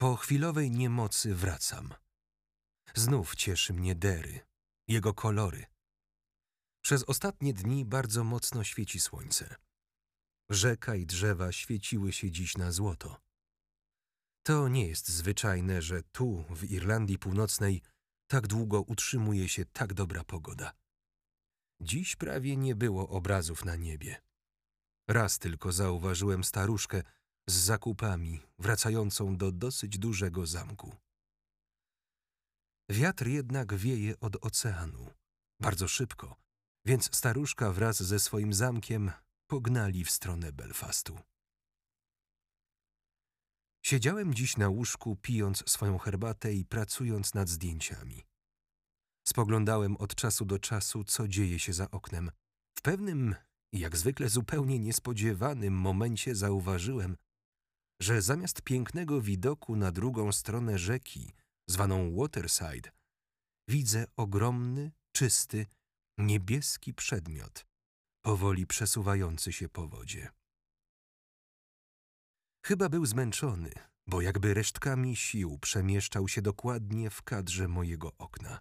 Po chwilowej niemocy wracam. Znów cieszy mnie Dery, jego kolory. Przez ostatnie dni bardzo mocno świeci słońce. Rzeka i drzewa świeciły się dziś na złoto. To nie jest zwyczajne, że tu, w Irlandii Północnej, tak długo utrzymuje się tak dobra pogoda. Dziś prawie nie było obrazów na niebie. Raz tylko zauważyłem staruszkę z zakupami, wracającą do dosyć dużego zamku. Wiatr jednak wieje od oceanu, bardzo szybko, więc staruszka wraz ze swoim zamkiem pognali w stronę Belfastu. Siedziałem dziś na łóżku, pijąc swoją herbatę i pracując nad zdjęciami. Spoglądałem od czasu do czasu, co dzieje się za oknem. W pewnym, jak zwykle zupełnie niespodziewanym momencie zauważyłem, że zamiast pięknego widoku na drugą stronę rzeki, zwaną Waterside, widzę ogromny, czysty, niebieski przedmiot, powoli przesuwający się po wodzie. Chyba był zmęczony, bo jakby resztkami sił przemieszczał się dokładnie w kadrze mojego okna.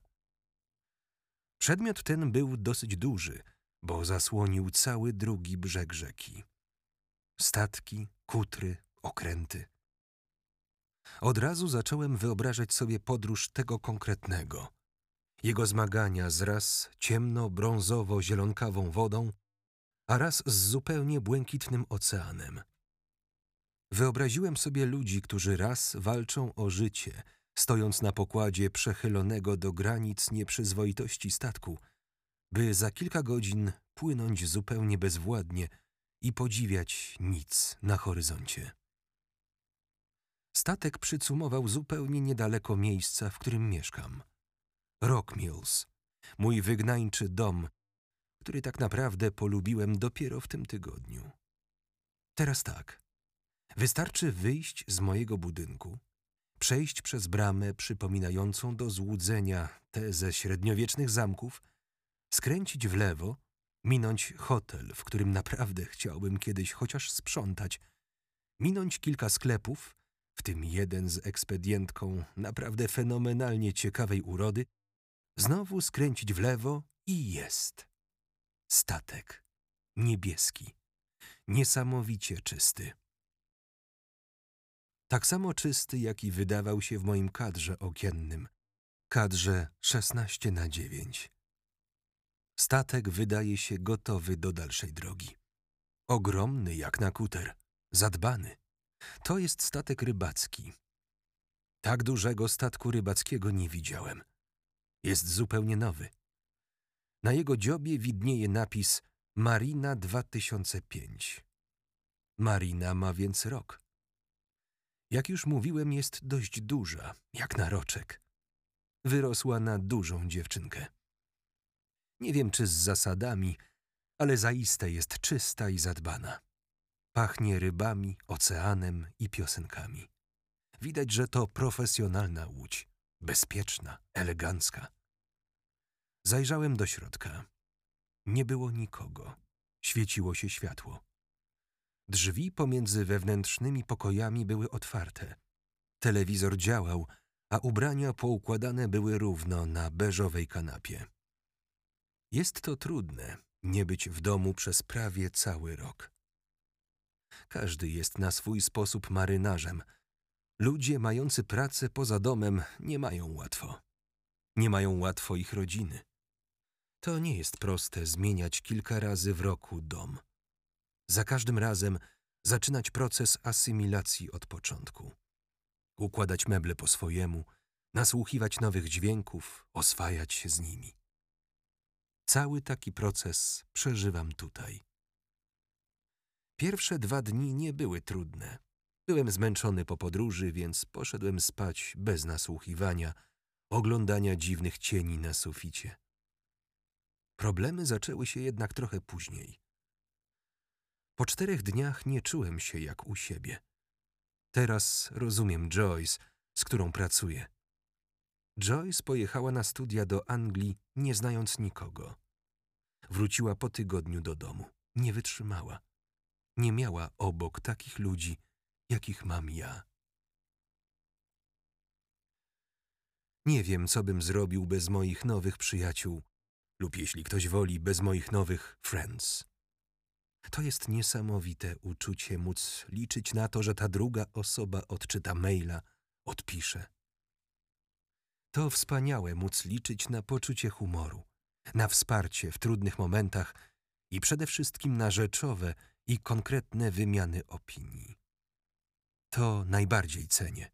Przedmiot ten był dosyć duży, bo zasłonił cały drugi brzeg rzeki. Statki, kutry, okręty. Od razu zacząłem wyobrażać sobie podróż tego konkretnego. Jego zmagania z raz ciemno-brązowo-zielonkawą wodą, a raz z zupełnie błękitnym oceanem. Wyobraziłem sobie ludzi, którzy raz walczą o życie, stojąc na pokładzie przechylonego do granic nieprzyzwoitości statku, by za kilka godzin płynąć zupełnie bezwładnie i podziwiać nic na horyzoncie. Statek przycumował zupełnie niedaleko miejsca, w którym mieszkam. Rock Mills, mój wygnańczy dom, który tak naprawdę polubiłem dopiero w tym tygodniu. Teraz tak. Wystarczy wyjść z mojego budynku, przejść przez bramę przypominającą do złudzenia te ze średniowiecznych zamków, skręcić w lewo, minąć hotel, w którym naprawdę chciałbym kiedyś chociaż sprzątać, minąć kilka sklepów, w tym jeden z ekspedientką naprawdę fenomenalnie ciekawej urody, znowu skręcić w lewo i jest. Statek. Niebieski. Niesamowicie czysty. Tak samo czysty, jaki wydawał się w moim kadrze okiennym. Kadrze 16 na 9. Statek wydaje się gotowy do dalszej drogi. Ogromny jak na kuter, zadbany. To jest statek rybacki. Tak dużego statku rybackiego nie widziałem. Jest zupełnie nowy. Na jego dziobie widnieje napis Marina 2005. Marina ma więc rok. Jak już mówiłem, jest dość duża, jak na roczek. Wyrosła na dużą dziewczynkę. Nie wiem, czy z zasadami, ale zaiste jest czysta i zadbana. Pachnie rybami, oceanem i piosenkami. Widać, że to profesjonalna łódź. Bezpieczna, elegancka. Zajrzałem do środka. Nie było nikogo. Świeciło się światło. Drzwi pomiędzy wewnętrznymi pokojami były otwarte. Telewizor działał, a ubrania poukładane były równo na beżowej kanapie. Jest to trudne, nie być w domu przez prawie cały rok. Każdy jest na swój sposób marynarzem. Ludzie mający pracę poza domem nie mają łatwo. Nie mają łatwo ich rodziny. To nie jest proste zmieniać kilka razy w roku dom. Za każdym razem zaczynać proces asymilacji od początku. Układać meble po swojemu, nasłuchiwać nowych dźwięków, oswajać się z nimi. Cały taki proces przeżywam tutaj. Pierwsze dwa dni nie były trudne. Byłem zmęczony po podróży, więc poszedłem spać bez nasłuchiwania, oglądania dziwnych cieni na suficie. Problemy zaczęły się jednak trochę później. Po czterech dniach nie czułem się jak u siebie. Teraz rozumiem Joyce, z którą pracuję. Joyce pojechała na studia do Anglii, nie znając nikogo. Wróciła po tygodniu do domu. Nie wytrzymała. Nie miała obok takich ludzi, jakich mam ja. Nie wiem, co bym zrobił bez moich nowych przyjaciół, lub jeśli ktoś woli, bez moich nowych friends. To jest niesamowite uczucie móc liczyć na to, że ta druga osoba odczyta maila, odpisze. To wspaniałe móc liczyć na poczucie humoru, na wsparcie w trudnych momentach i przede wszystkim na rzeczowe i konkretne wymiany opinii. To najbardziej cenię.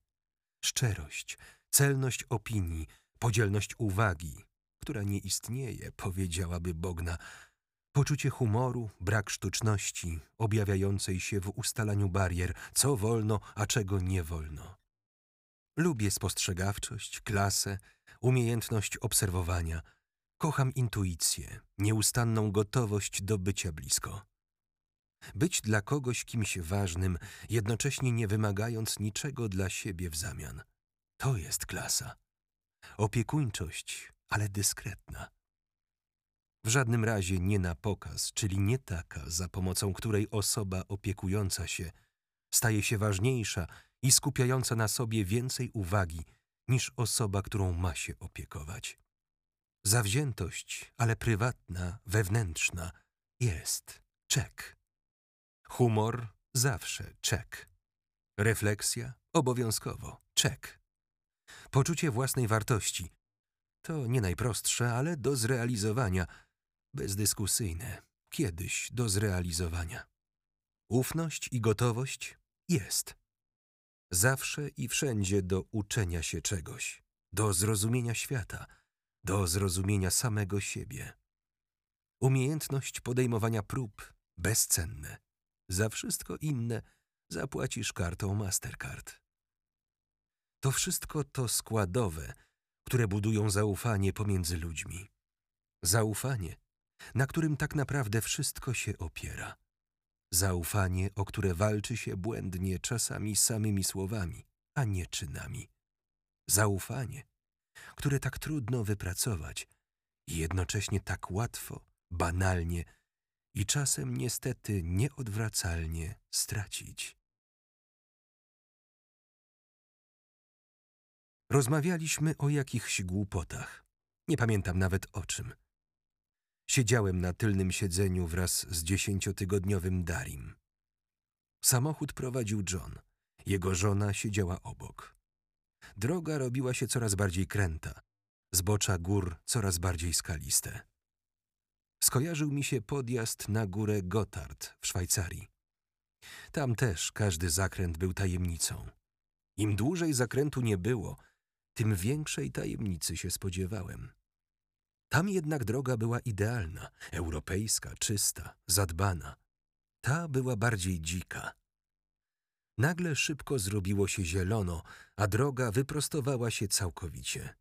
Szczerość, celność opinii, podzielność uwagi, która nie istnieje, powiedziałaby Bogna, poczucie humoru, brak sztuczności, objawiającej się w ustalaniu barier, co wolno, a czego nie wolno. Lubię spostrzegawczość, klasę, umiejętność obserwowania. Kocham intuicję, nieustanną gotowość do bycia blisko. Być dla kogoś kimś ważnym, jednocześnie nie wymagając niczego dla siebie w zamian. To jest klasa. Opiekuńczość, ale dyskretna. W żadnym razie nie na pokaz, czyli nie taka, za pomocą której osoba opiekująca się staje się ważniejsza i skupiająca na sobie więcej uwagi niż osoba, którą ma się opiekować. Zawziętość, ale prywatna, wewnętrzna, jest czek. Humor zawsze czek. Refleksja obowiązkowo czek. Poczucie własnej wartości to nie najprostsze, ale do zrealizowania, bezdyskusyjne, kiedyś do zrealizowania. Ufność i gotowość jest. Zawsze i wszędzie do uczenia się czegoś, do zrozumienia świata, do zrozumienia samego siebie. Umiejętność podejmowania prób bezcenne. Za wszystko inne zapłacisz kartą Mastercard. To wszystko to składowe, które budują zaufanie pomiędzy ludźmi. Zaufanie, na którym tak naprawdę wszystko się opiera. Zaufanie, o które walczy się błędnie czasami samymi słowami, a nie czynami. Zaufanie, które tak trudno wypracować i jednocześnie tak łatwo, banalnie i czasem niestety nieodwracalnie stracić. Rozmawialiśmy o jakichś głupotach. Nie pamiętam nawet o czym. Siedziałem na tylnym siedzeniu wraz z dziesięciotygodniowym Darim. Samochód prowadził John. Jego żona siedziała obok. Droga robiła się coraz bardziej kręta. Zbocza gór coraz bardziej skaliste. Skojarzył mi się podjazd na górę Gotthard w Szwajcarii. Tam też każdy zakręt był tajemnicą. Im dłużej zakrętu nie było, tym większej tajemnicy się spodziewałem. Tam jednak droga była idealna, europejska, czysta, zadbana. Ta była bardziej dzika. Nagle szybko zrobiło się zielono, a droga wyprostowała się całkowicie.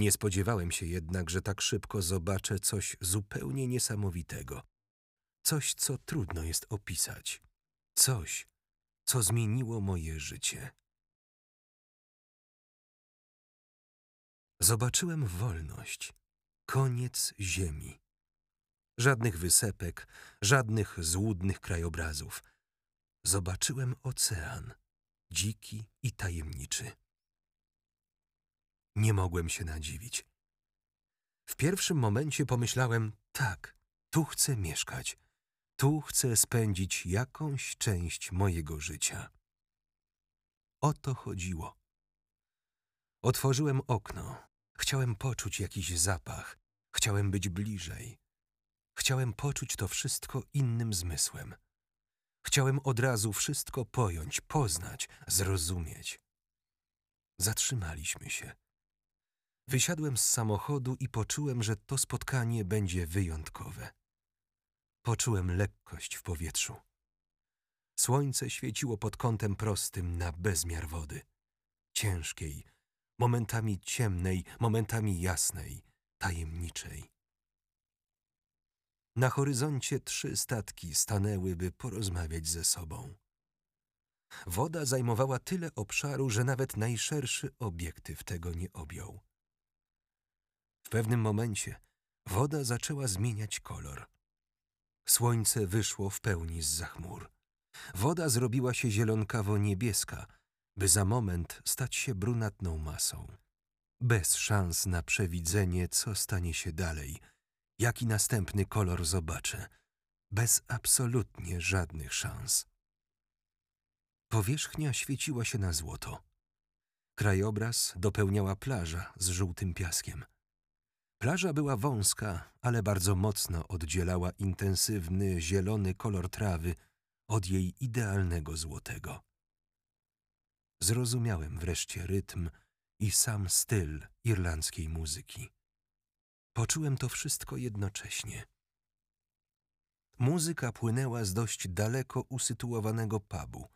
Nie spodziewałem się jednak, że tak szybko zobaczę coś zupełnie niesamowitego. Coś, co trudno jest opisać. Coś, co zmieniło moje życie. Zobaczyłem wolność, koniec ziemi. Żadnych wysepek, żadnych złudnych krajobrazów. Zobaczyłem ocean, dziki i tajemniczy. Nie mogłem się nadziwić. W pierwszym momencie pomyślałem, tak, tu chcę mieszkać. Tu chcę spędzić jakąś część mojego życia. O to chodziło. Otworzyłem okno. Chciałem poczuć jakiś zapach. Chciałem być bliżej. Chciałem poczuć to wszystko innym zmysłem. Chciałem od razu wszystko pojąć, poznać, zrozumieć. Zatrzymaliśmy się. Wysiadłem z samochodu i poczułem, że to spotkanie będzie wyjątkowe. Poczułem lekkość w powietrzu. Słońce świeciło pod kątem prostym na bezmiar wody. Ciężkiej, momentami ciemnej, momentami jasnej, tajemniczej. Na horyzoncie trzy statki stanęły, by porozmawiać ze sobą. Woda zajmowała tyle obszaru, że nawet najszerszy obiektyw tego nie objął. W pewnym momencie woda zaczęła zmieniać kolor. Słońce wyszło w pełni z za chmur. Woda zrobiła się zielonkawo-niebieska, by za moment stać się brunatną masą. bez szans na przewidzenie, co stanie się dalej, jaki następny kolor zobaczę, bez absolutnie żadnych szans. Powierzchnia świeciła się na złoto. Krajobraz dopełniała plaża z żółtym piaskiem. Plaża była wąska, ale bardzo mocno oddzielała intensywny, zielony kolor trawy od jej idealnego złotego. Zrozumiałem wreszcie rytm i sam styl irlandzkiej muzyki. Poczułem to wszystko jednocześnie. Muzyka płynęła z dość daleko usytuowanego pubu.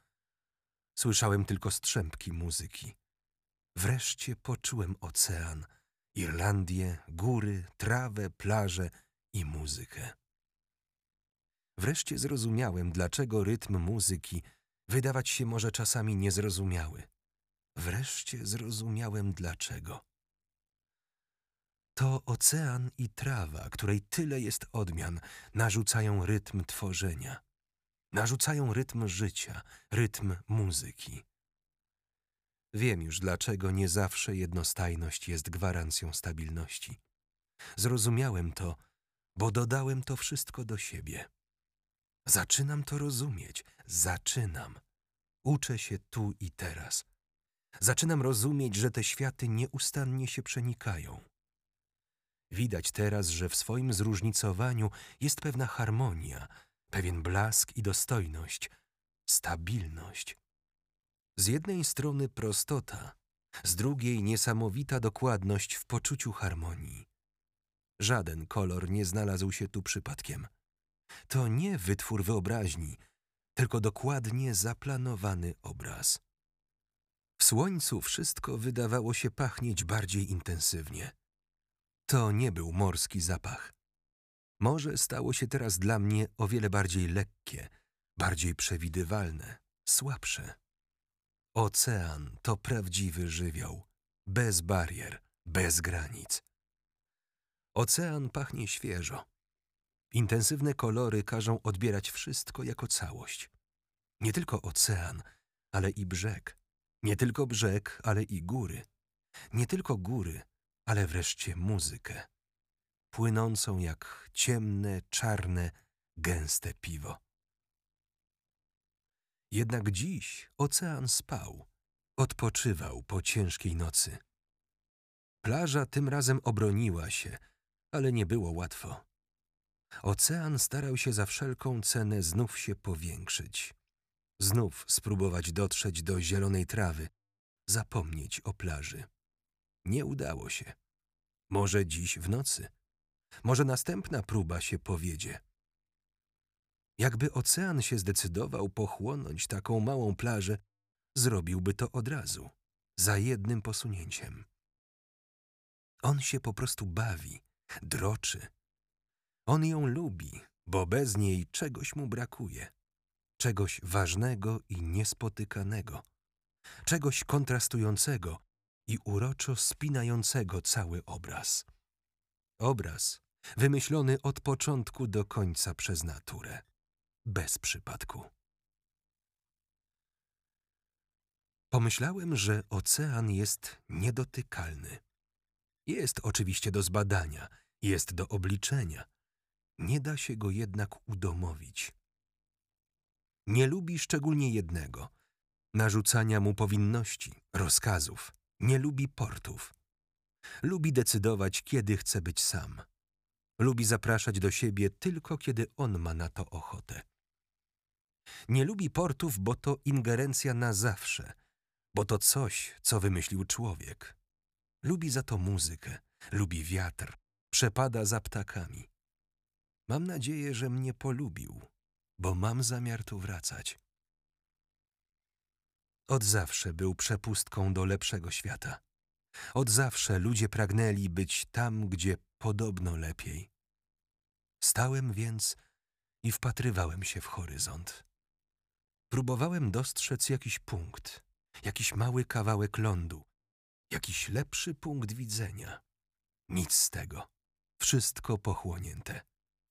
Słyszałem tylko strzępki muzyki. Wreszcie poczułem ocean, Irlandię, góry, trawę, plażę i muzykę. Wreszcie zrozumiałem, dlaczego rytm muzyki wydawać się może czasami niezrozumiały. Wreszcie zrozumiałem dlaczego. To ocean i trawa, której tyle jest odmian, narzucają rytm tworzenia. Narzucają rytm życia, rytm muzyki. Wiem już, dlaczego nie zawsze jednostajność jest gwarancją stabilności. Zrozumiałem to, bo dodałem to wszystko do siebie. Zaczynam to rozumieć, zaczynam. Uczę się tu i teraz. Zaczynam rozumieć, że te światy nieustannie się przenikają. Widać teraz, że w swoim zróżnicowaniu jest pewna harmonia, pewien blask i dostojność, stabilność. Z jednej strony prostota, z drugiej niesamowita dokładność w poczuciu harmonii. Żaden kolor nie znalazł się tu przypadkiem. To nie wytwór wyobraźni, tylko dokładnie zaplanowany obraz. W słońcu wszystko wydawało się pachnieć bardziej intensywnie. To nie był morski zapach. Morze stało się teraz dla mnie o wiele bardziej lekkie, bardziej przewidywalne, słabsze. Ocean to prawdziwy żywioł, bez barier, bez granic. Ocean pachnie świeżo. Intensywne kolory każą odbierać wszystko jako całość. Nie tylko ocean, ale i brzeg. Nie tylko brzeg, ale i góry. Nie tylko góry, ale wreszcie muzykę. Płynącą jak ciemne, czarne, gęste piwo. Jednak dziś ocean spał, odpoczywał po ciężkiej nocy. Plaża tym razem obroniła się, ale nie było łatwo. Ocean starał się za wszelką cenę znów się powiększyć. Znów spróbować dotrzeć do zielonej trawy, zapomnieć o plaży. Nie udało się. Może dziś w nocy. Może następna próba się powiedzie. Jakby ocean się zdecydował pochłonąć taką małą plażę, zrobiłby to od razu, za jednym posunięciem. On się po prostu bawi, droczy. On ją lubi, bo bez niej czegoś mu brakuje. Czegoś ważnego i niespotykanego. Czegoś kontrastującego i uroczo spinającego cały obraz. Obraz wymyślony od początku do końca przez naturę bez przypadku. Pomyślałem, że ocean jest niedotykalny. Jest oczywiście do zbadania, jest do obliczenia. Nie da się go jednak udomowić. Nie lubi szczególnie jednego narzucania mu powinności, rozkazów. Nie lubi portów. Lubi decydować, kiedy chce być sam. Lubi zapraszać do siebie tylko, kiedy on ma na to ochotę. Nie lubi portów, bo to ingerencja na zawsze, bo to coś, co wymyślił człowiek. Lubi za to muzykę, lubi wiatr, przepada za ptakami. Mam nadzieję, że mnie polubił, bo mam zamiar tu wracać. Od zawsze był przepustką do lepszego świata. Od zawsze ludzie pragnęli być tam, gdzie podobno lepiej. Stałem więc i wpatrywałem się w horyzont. Próbowałem dostrzec jakiś punkt, jakiś mały kawałek lądu, jakiś lepszy punkt widzenia. Nic z tego. Wszystko pochłonięte.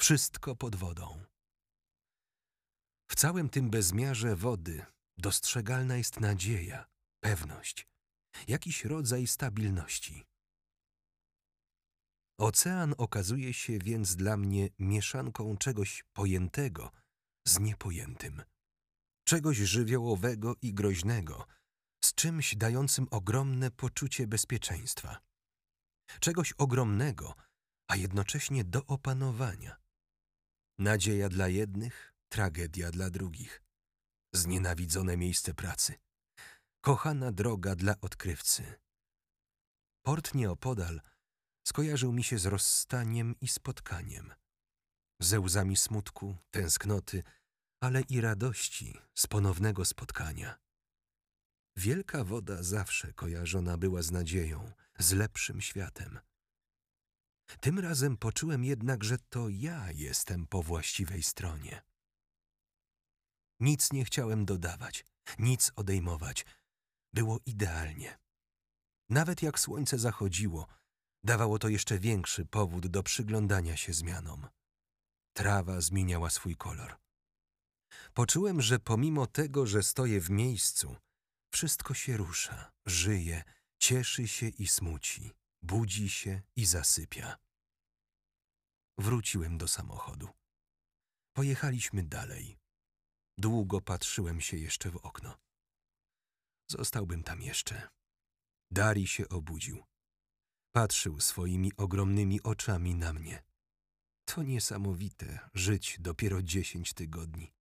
Wszystko pod wodą. W całym tym bezmiarze wody dostrzegalna jest nadzieja, pewność, jakiś rodzaj stabilności, Ocean okazuje się więc dla mnie mieszanką czegoś pojętego z niepojętym, czegoś żywiołowego i groźnego, z czymś dającym ogromne poczucie bezpieczeństwa, czegoś ogromnego, a jednocześnie do opanowania. Nadzieja dla jednych, tragedia dla drugich. Znienawidzone miejsce pracy. Kochana droga dla odkrywcy. Port nieopodal skojarzył mi się z rozstaniem i spotkaniem. Ze łzami smutku, tęsknoty, ale i radości z ponownego spotkania. Wielka woda zawsze kojarzona była z nadzieją, z lepszym światem. Tym razem poczułem jednak, że to ja jestem po właściwej stronie. Nic nie chciałem dodawać, nic odejmować. Było idealnie. Nawet jak słońce zachodziło, dawało to jeszcze większy powód do przyglądania się zmianom. Trawa zmieniała swój kolor. Poczułem, że pomimo tego, że stoję w miejscu, wszystko się rusza, żyje, cieszy się i smuci, budzi się i zasypia. Wróciłem do samochodu. Pojechaliśmy dalej. Długo patrzyłem się jeszcze w okno. Zostałbym tam jeszcze. Dari się obudził. Patrzył swoimi ogromnymi oczami na mnie. To niesamowite żyć dopiero dziesięć tygodni.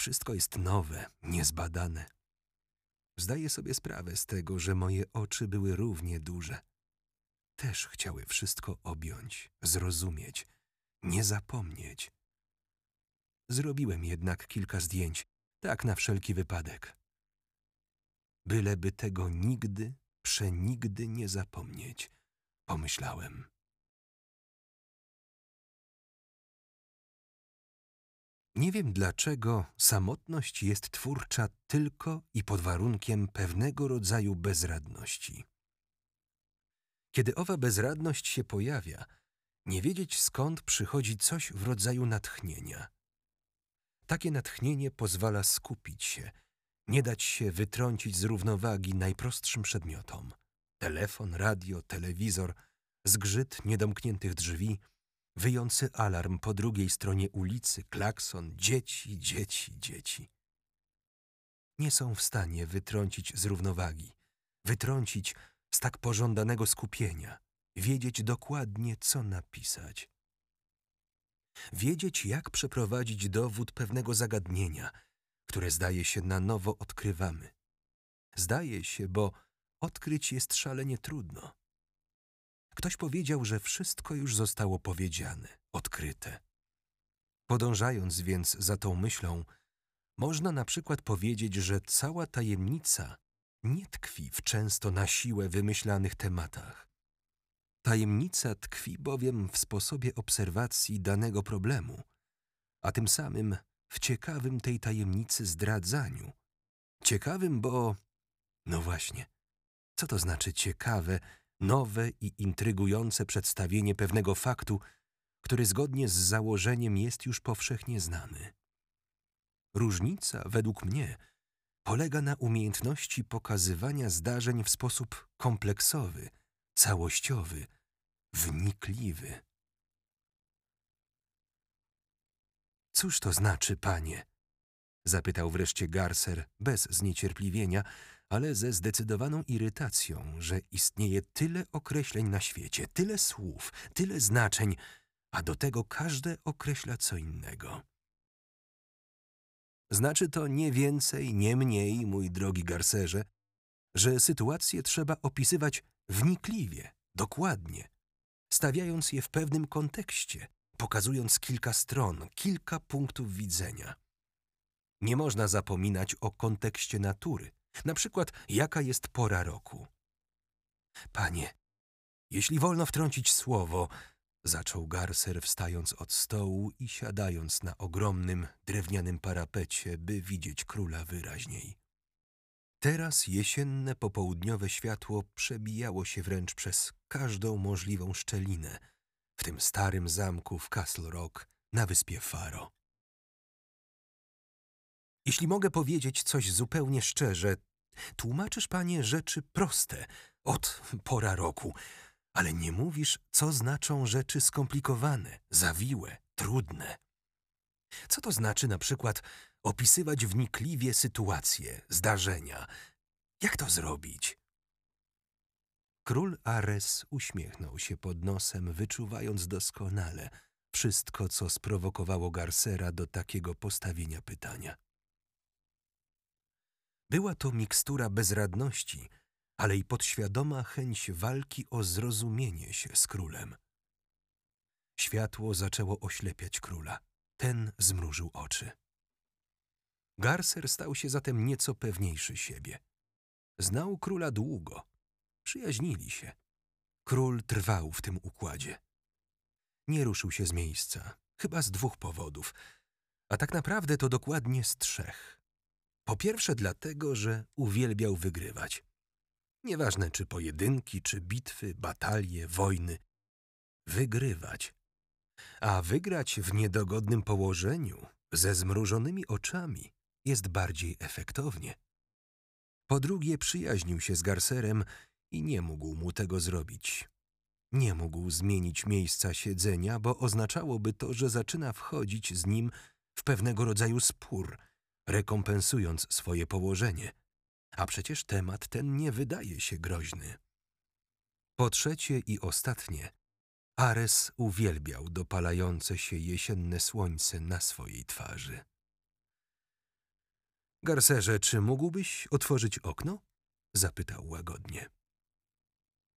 Wszystko jest nowe, niezbadane. Zdaję sobie sprawę z tego, że moje oczy były równie duże. Też chciały wszystko objąć, zrozumieć, nie zapomnieć. Zrobiłem jednak kilka zdjęć, tak na wszelki wypadek. Byleby tego nigdy, przenigdy nie zapomnieć, pomyślałem. Nie wiem dlaczego samotność jest twórcza tylko i pod warunkiem pewnego rodzaju bezradności. Kiedy owa bezradność się pojawia, nie wiedzieć skąd przychodzi coś w rodzaju natchnienia. Takie natchnienie pozwala skupić się, nie dać się wytrącić z równowagi najprostszym przedmiotom. Telefon, radio, telewizor, zgrzyt niedomkniętych drzwi, wyjący alarm po drugiej stronie ulicy, klakson, dzieci, dzieci, dzieci. Nie są w stanie wytrącić z równowagi, wytrącić z tak pożądanego skupienia, wiedzieć dokładnie, co napisać. Wiedzieć, jak przeprowadzić dowód pewnego zagadnienia, które zdaje się na nowo odkrywamy. Zdaje się, bo odkryć jest szalenie trudno. Ktoś powiedział, że wszystko już zostało powiedziane, odkryte. Podążając więc za tą myślą, można na przykład powiedzieć, że cała tajemnica nie tkwi w często na siłę wymyślanych tematach. Tajemnica tkwi bowiem w sposobie obserwacji danego problemu, a tym samym w ciekawym tej tajemnicy zdradzaniu. Ciekawym, bo... No właśnie, co to znaczy ciekawe, nowe i intrygujące przedstawienie pewnego faktu, który zgodnie z założeniem jest już powszechnie znany? Różnica, według mnie, polega na umiejętności pokazywania zdarzeń w sposób kompleksowy, całościowy, wnikliwy. Cóż to znaczy, panie? Zapytał wreszcie Garser bez zniecierpliwienia, ale ze zdecydowaną irytacją, że istnieje tyle określeń na świecie, tyle słów, tyle znaczeń, a do tego każde określa co innego. Znaczy to nie więcej, nie mniej, mój drogi Garserze, że sytuacje trzeba opisywać wnikliwie, dokładnie, stawiając je w pewnym kontekście, pokazując kilka stron, kilka punktów widzenia. Nie można zapominać o kontekście natury, na przykład jaka jest pora roku. Panie, jeśli wolno wtrącić słowo, zaczął Garser wstając od stołu i siadając na ogromnym, drewnianym parapecie, by widzieć króla wyraźniej. Teraz jesienne popołudniowe światło przebijało się wręcz przez każdą możliwą szczelinę w tym starym zamku w Castle Rock na wyspie Faro. Jeśli mogę powiedzieć coś zupełnie szczerze, tłumaczysz, panie, rzeczy proste od pora roku, ale nie mówisz, co znaczą rzeczy skomplikowane, zawiłe, trudne. Co to znaczy na przykład opisywać wnikliwie sytuacje, zdarzenia? Jak to zrobić? Król Ares uśmiechnął się pod nosem, wyczuwając doskonale wszystko, co sprowokowało Garcera do takiego postawienia pytania. Była to mikstura bezradności, ale i podświadoma chęć walki o zrozumienie się z królem. Światło zaczęło oślepiać króla. Ten zmrużył oczy. Garcer stał się zatem nieco pewniejszy siebie. Znał króla długo. Przyjaźnili się. Król trwał w tym układzie. Nie ruszył się z miejsca, chyba z dwóch powodów, a tak naprawdę to dokładnie z trzech. Po pierwsze dlatego, że uwielbiał wygrywać. Nieważne czy pojedynki, czy bitwy, batalie, wojny. Wygrywać. A wygrać w niedogodnym położeniu, ze zmrużonymi oczami, jest bardziej efektownie. Po drugie, przyjaźnił się z Garcerem i nie mógł mu tego zrobić. Nie mógł zmienić miejsca siedzenia, bo oznaczałoby to, że zaczyna wchodzić z nim w pewnego rodzaju spór, rekompensując swoje położenie. A przecież temat ten nie wydaje się groźny. Po trzecie i ostatnie, Ares uwielbiał dopalające się jesienne słońce na swojej twarzy. Garcerze, czy mógłbyś otworzyć okno? Zapytał łagodnie.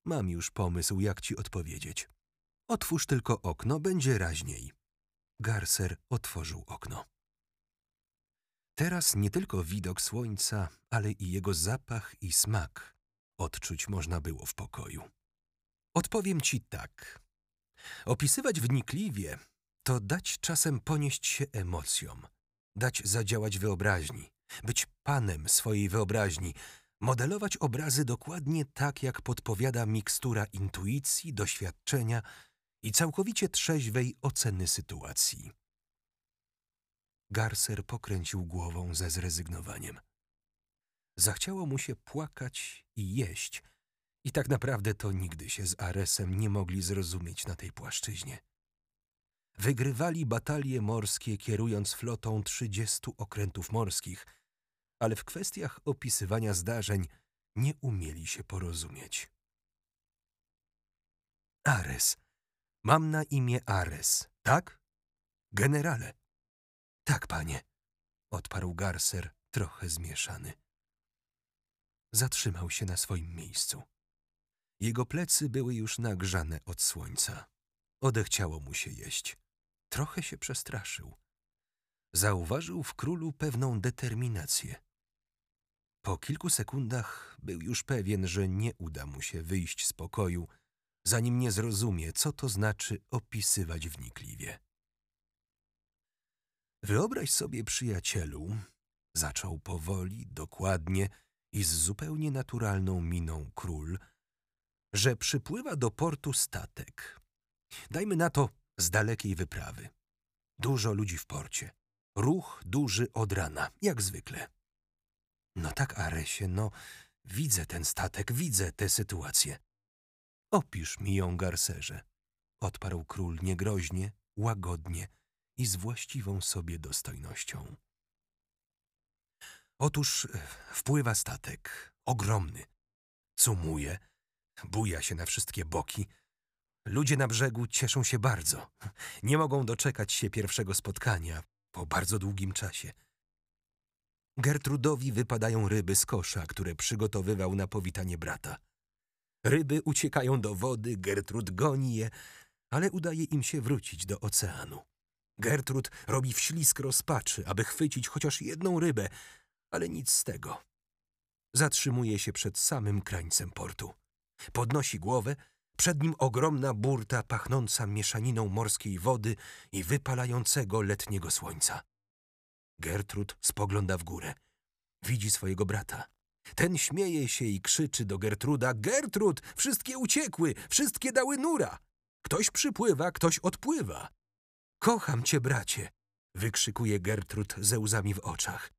Mam już pomysł, jak ci odpowiedzieć. Otwórz tylko okno, będzie raźniej. Garcer otworzył okno. Teraz nie tylko widok słońca, ale i jego zapach i smak odczuć można było w pokoju. Odpowiem ci tak. Opisywać wnikliwie to dać czasem ponieść się emocjom, dać zadziałać wyobraźni, być panem swojej wyobraźni, modelować obrazy dokładnie tak, jak podpowiada mikstura intuicji, doświadczenia i całkowicie trzeźwej oceny sytuacji. Garcer pokręcił głową ze zrezygnowaniem. Zachciało mu się płakać i jeść, i tak naprawdę to nigdy się z Aresem nie mogli zrozumieć na tej płaszczyźnie. Wygrywali batalie morskie, kierując flotą trzydziestu okrętów morskich, ale w kwestiach opisywania zdarzeń nie umieli się porozumieć. Ares. Mam na imię Ares, tak? Generale. Tak, panie, odparł Garcer, trochę zmieszany. Zatrzymał się na swoim miejscu. Jego plecy były już nagrzane od słońca. Odechciało mu się jeść. Trochę się przestraszył. Zauważył w królu pewną determinację. Po kilku sekundach był już pewien, że nie uda mu się wyjść z pokoju, zanim nie zrozumie, co to znaczy opisywać wnikliwie. Wyobraź sobie, przyjacielu, zaczął powoli, dokładnie i z zupełnie naturalną miną król, że przypływa do portu statek. Dajmy na to z dalekiej wyprawy. Dużo ludzi w porcie. Ruch duży od rana, jak zwykle. No tak, Aresie, no widzę ten statek, widzę tę sytuację. Opisz mi ją, garcerze, odparł król niegroźnie, łagodnie i z właściwą sobie dostojnością. Otóż e, wpływa statek, ogromny. Cumuje, buja się na wszystkie boki. Ludzie na brzegu cieszą się bardzo. Nie mogą doczekać się pierwszego spotkania po bardzo długim czasie. Gertrudowi wypadają ryby z kosza, które przygotowywał na powitanie brata. Ryby uciekają do wody, Gertrud goni je, ale udaje im się wrócić do oceanu. Gertrud robi wślizg rozpaczy, aby chwycić chociaż jedną rybę, ale nic z tego. Zatrzymuje się przed samym krańcem portu. Podnosi głowę, przed nim ogromna burta pachnąca mieszaniną morskiej wody i wypalającego letniego słońca. Gertrud spogląda w górę. Widzi swojego brata. Ten śmieje się i krzyczy do Gertruda: Gertrud, wszystkie uciekły, wszystkie dały nura. Ktoś przypływa, ktoś odpływa. Kocham cię, bracie, wykrzykuje Gertrud ze łzami w oczach.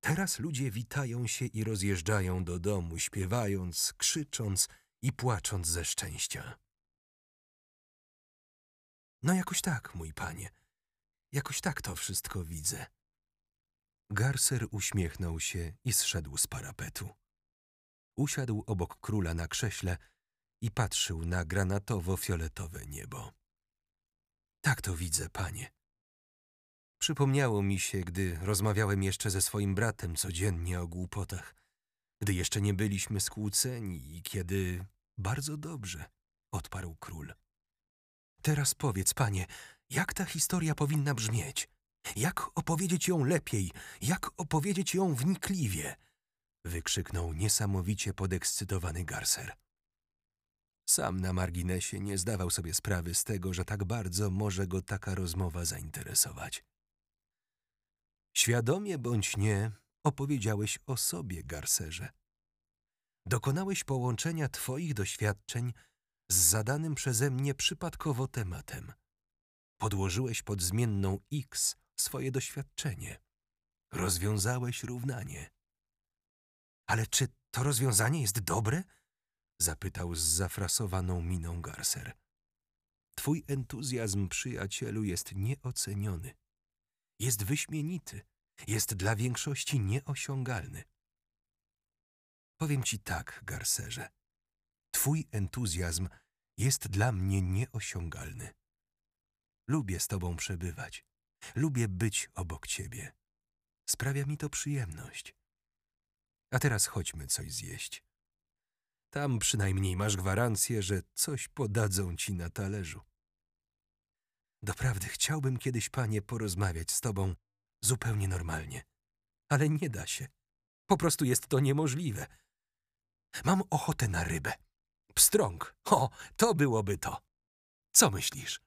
Teraz ludzie witają się i rozjeżdżają do domu, śpiewając, krzycząc i płacząc ze szczęścia. No jakoś tak, mój panie. Jakoś tak to wszystko widzę. Garcer uśmiechnął się i zszedł z parapetu. Usiadł obok króla na krześle i patrzył na granatowo-fioletowe niebo. Tak to widzę, panie. Przypomniało mi się, gdy rozmawiałem jeszcze ze swoim bratem codziennie o głupotach, gdy jeszcze nie byliśmy skłóceni i kiedy... Bardzo dobrze, odparł król. Teraz powiedz, panie, jak ta historia powinna brzmieć? Jak opowiedzieć ją lepiej? Jak opowiedzieć ją wnikliwie? Wykrzyknął niesamowicie podekscytowany Garser. Sam na marginesie nie zdawał sobie sprawy z tego, że tak bardzo może go taka rozmowa zainteresować. Świadomie bądź nie, opowiedziałeś o sobie, Garserze. Dokonałeś połączenia twoich doświadczeń z zadanym przeze mnie przypadkowo tematem. Podłożyłeś pod zmienną x swoje doświadczenie. Rozwiązałeś równanie. Ale czy to rozwiązanie jest dobre? Zapytał z zafrasowaną miną Garser. Twój entuzjazm, przyjacielu, jest nieoceniony. Jest wyśmienity. Jest dla większości nieosiągalny. Powiem ci tak, Garserze. Twój entuzjazm jest dla mnie nieosiągalny. Lubię z tobą przebywać. Lubię być obok ciebie. Sprawia mi to przyjemność. A teraz chodźmy coś zjeść. Tam przynajmniej masz gwarancję, że coś podadzą ci na talerzu. Doprawdy chciałbym kiedyś, panie, porozmawiać z tobą zupełnie normalnie. Ale nie da się. Po prostu jest to niemożliwe. Mam ochotę na rybę. Pstrąg. O, to byłoby to. Co myślisz?